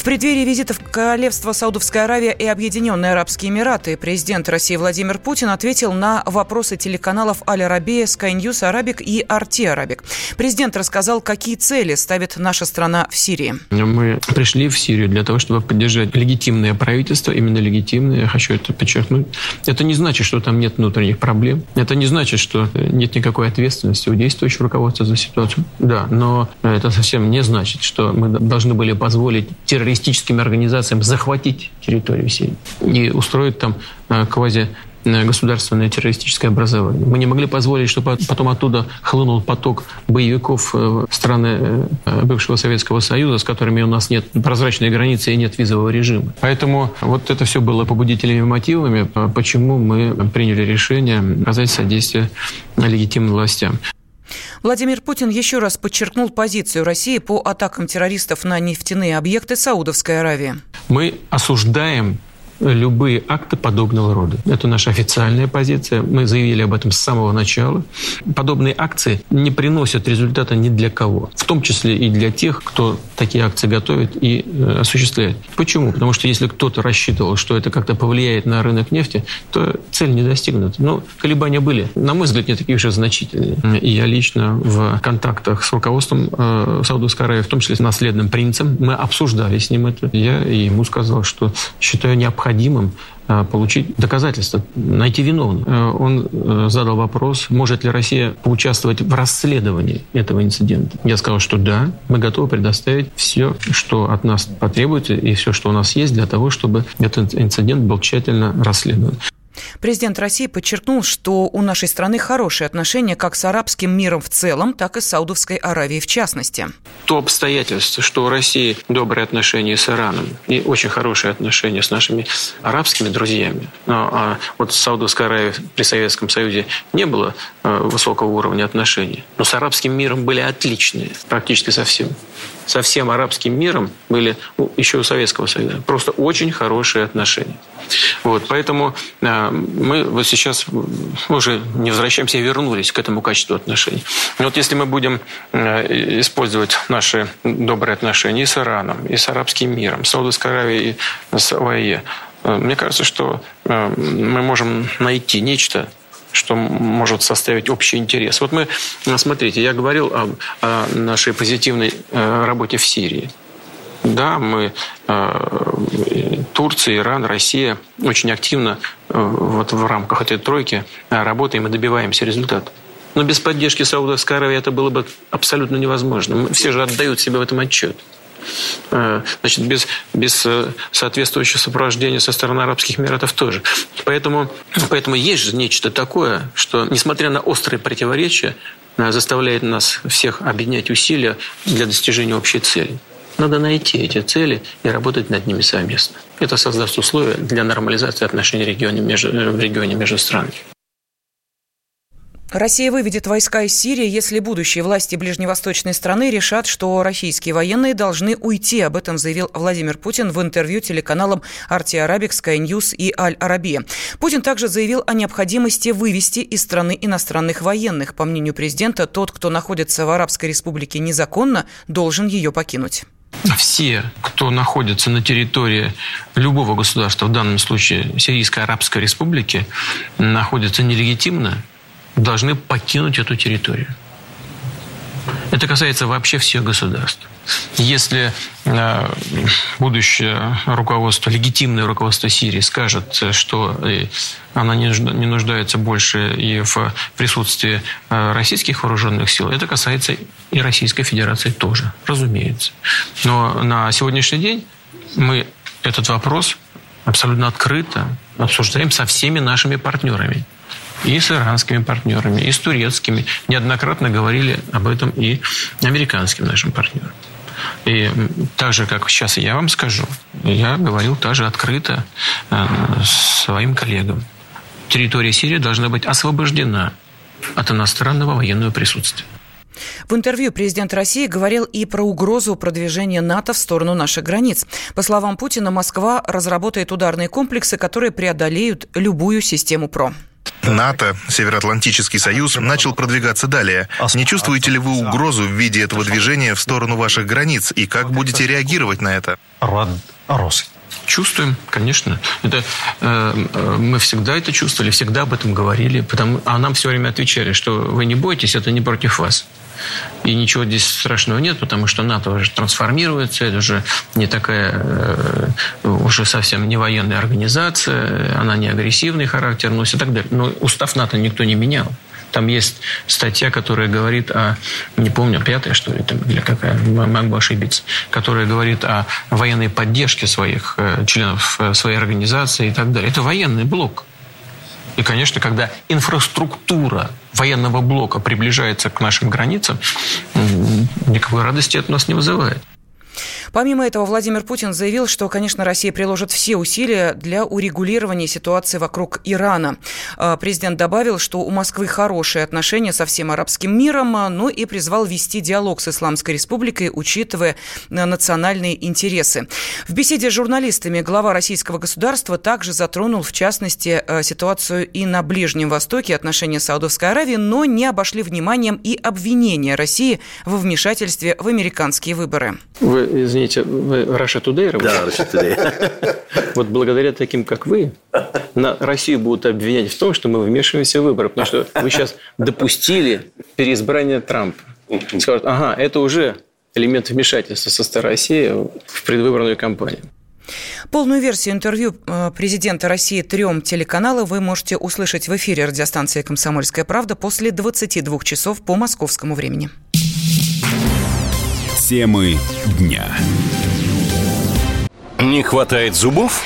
В преддверии визитов Королевства Саудовская Аравия и Объединенные Арабские Эмираты президент России Владимир Путин ответил на вопросы телеканалов Аль-Арабия, Sky News Арабик и Арти Арабик. Президент рассказал, какие цели ставит наша страна в Сирии. Мы пришли в Сирию для того, чтобы поддержать легитимное правительство, именно легитимное, я хочу это подчеркнуть. Это не значит, что там нет внутренних проблем. Это не значит, что нет никакой ответственности у действующего руководства за ситуацию. Да, но это совсем не значит, что мы должны были позволить террористам террористическим организациям захватить территорию Сирии и устроить там э, квази э, государственное террористическое образование. Мы не могли позволить, чтобы потом оттуда хлынул поток боевиков э, страны бывшего Советского Союза, с которыми у нас нет прозрачной границы и нет визового режима. Поэтому вот это все было побудительными мотивами, почему мы приняли решение оказать содействие легитимным властям. Владимир Путин еще раз подчеркнул позицию России по атакам террористов на нефтяные объекты Саудовской Аравии. Мы осуждаем любые акты подобного рода. Это наша официальная позиция. Мы заявили об этом с самого начала. Подобные акции не приносят результата ни для кого, в том числе и для тех, кто такие акции готовит и э, осуществляет. Почему? Потому что если кто-то рассчитывал, что это как-то повлияет на рынок нефти, то цель не достигнута. Но колебания были, на мой взгляд, не такие уж и значительные. Я лично в контактах с руководством э, Саудовской Аравии, в том числе с наследным принцем, мы обсуждали с ним это. Я ему сказал, что считаю необходимым необходимым э, получить доказательства, найти виновных. Э, он э, задал вопрос, может ли Россия поучаствовать в расследовании этого инцидента. Я сказал, что да, мы готовы предоставить все, что от нас потребуется, и все, что у нас есть для того, чтобы этот инцидент был тщательно расследован. Президент России подчеркнул, что у нашей страны хорошие отношения как с арабским миром в целом, так и с Саудовской Аравией в частности. То обстоятельство, что у России добрые отношения с Ираном и очень хорошие отношения с нашими арабскими друзьями, но а вот с Саудовской Аравией при Советском Союзе не было э, высокого уровня отношений, но с арабским миром были отличные, практически совсем со всем арабским миром были ну, еще у Советского Союза. Просто очень хорошие отношения. Вот, поэтому э, мы вот сейчас мы уже не возвращаемся, а вернулись к этому качеству отношений. И вот если мы будем э, использовать наши добрые отношения и с Ираном, и с арабским миром, с Саудовской Аравией, и с ОАЕ, э, мне кажется, что э, мы можем найти нечто, что может составить общий интерес. Вот мы, смотрите, я говорил о, о нашей позитивной э, работе в Сирии. Да, мы, э, Турция, Иран, Россия очень активно э, вот в рамках этой тройки работаем и добиваемся результата. Но без поддержки Саудовской Аравии это было бы абсолютно невозможно. Все же отдают себе в этом отчет. Э, значит, без, без э, соответствующего сопровождения со стороны Арабских Эмиратов тоже. Поэтому, поэтому есть же нечто такое, что, несмотря на острые противоречия, э, заставляет нас всех объединять усилия для достижения общей цели. Надо найти эти цели и работать над ними совместно. Это создаст условия для нормализации отношений в регионе между, в регионе между странами. Россия выведет войска из Сирии, если будущие власти ближневосточной страны решат, что российские военные должны уйти. Об этом заявил Владимир Путин в интервью телеканалам «RT Arabic», «Sky News» и «Аль-Арабия». Путин также заявил о необходимости вывести из страны иностранных военных. По мнению президента, тот, кто находится в Арабской Республике незаконно, должен ее покинуть. Все, кто находится на территории любого государства, в данном случае Сирийской Арабской Республики, находятся нелегитимно, должны покинуть эту территорию. Это касается вообще всех государств. Если э, будущее руководство, легитимное руководство Сирии скажет, что э, она не нуждается больше и в присутствии э, российских вооруженных сил, это касается и Российской Федерации тоже, разумеется. Но на сегодняшний день мы этот вопрос абсолютно открыто обсуждаем со всеми нашими партнерами и с иранскими партнерами, и с турецкими. Неоднократно говорили об этом и американским нашим партнерам. И так же, как сейчас я вам скажу, я говорил также открыто э, своим коллегам. Территория Сирии должна быть освобождена от иностранного военного присутствия. В интервью президент России говорил и про угрозу продвижения НАТО в сторону наших границ. По словам Путина, Москва разработает ударные комплексы, которые преодолеют любую систему ПРО. НАТО, Североатлантический союз начал продвигаться далее. Не чувствуете ли вы угрозу в виде этого движения в сторону ваших границ и как будете реагировать на это? Чувствуем, конечно. Это, э, э, мы всегда это чувствовали, всегда об этом говорили. Потому, а нам все время отвечали, что вы не бойтесь, это не против вас. И ничего здесь страшного нет, потому что НАТО уже трансформируется, это уже не такая, э, уже совсем не военная организация, она не агрессивный характер носит и так далее. Но устав НАТО никто не менял. Там есть статья, которая говорит о, не помню, пятая, что ли, там, или какая, могу ошибиться, которая говорит о военной поддержке своих э, членов э, своей организации и так далее. Это военный блок. И, конечно, когда инфраструктура военного блока приближается к нашим границам, никакой радости у нас не вызывает. Помимо этого, Владимир Путин заявил, что, конечно, Россия приложит все усилия для урегулирования ситуации вокруг Ирана. А, президент добавил, что у Москвы хорошие отношения со всем арабским миром, а, но и призвал вести диалог с Исламской Республикой, учитывая а, национальные интересы. В беседе с журналистами глава российского государства также затронул, в частности, ситуацию и на Ближнем Востоке, отношения Саудовской Аравии, но не обошли вниманием и обвинения России во вмешательстве в американские выборы. Вы, извините, вы Russia Today Да, Russia Today. Вот благодаря таким, как вы, на Россию будут обвинять в том, что мы вмешиваемся в выборы, потому что вы сейчас допустили переизбрание Трампа. Скажут, ага, это уже элемент вмешательства со стороны России в предвыборную кампанию. Полную версию интервью э, президента России трем телеканалам вы можете услышать в эфире радиостанции «Комсомольская правда» после 22 часов по московскому времени. Темы дня. Не хватает зубов?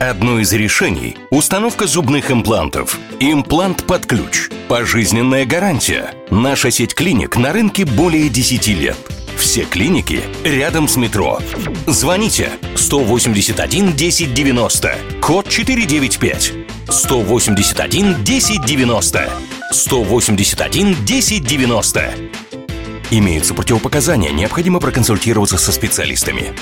Одно из решений – установка зубных имплантов. Имплант под ключ. Пожизненная гарантия. Наша сеть клиник на рынке более 10 лет. Все клиники рядом с метро. Звоните 181 1090, код 495. 181 1090. 181 1090. Имеются противопоказания, необходимо проконсультироваться со специалистами.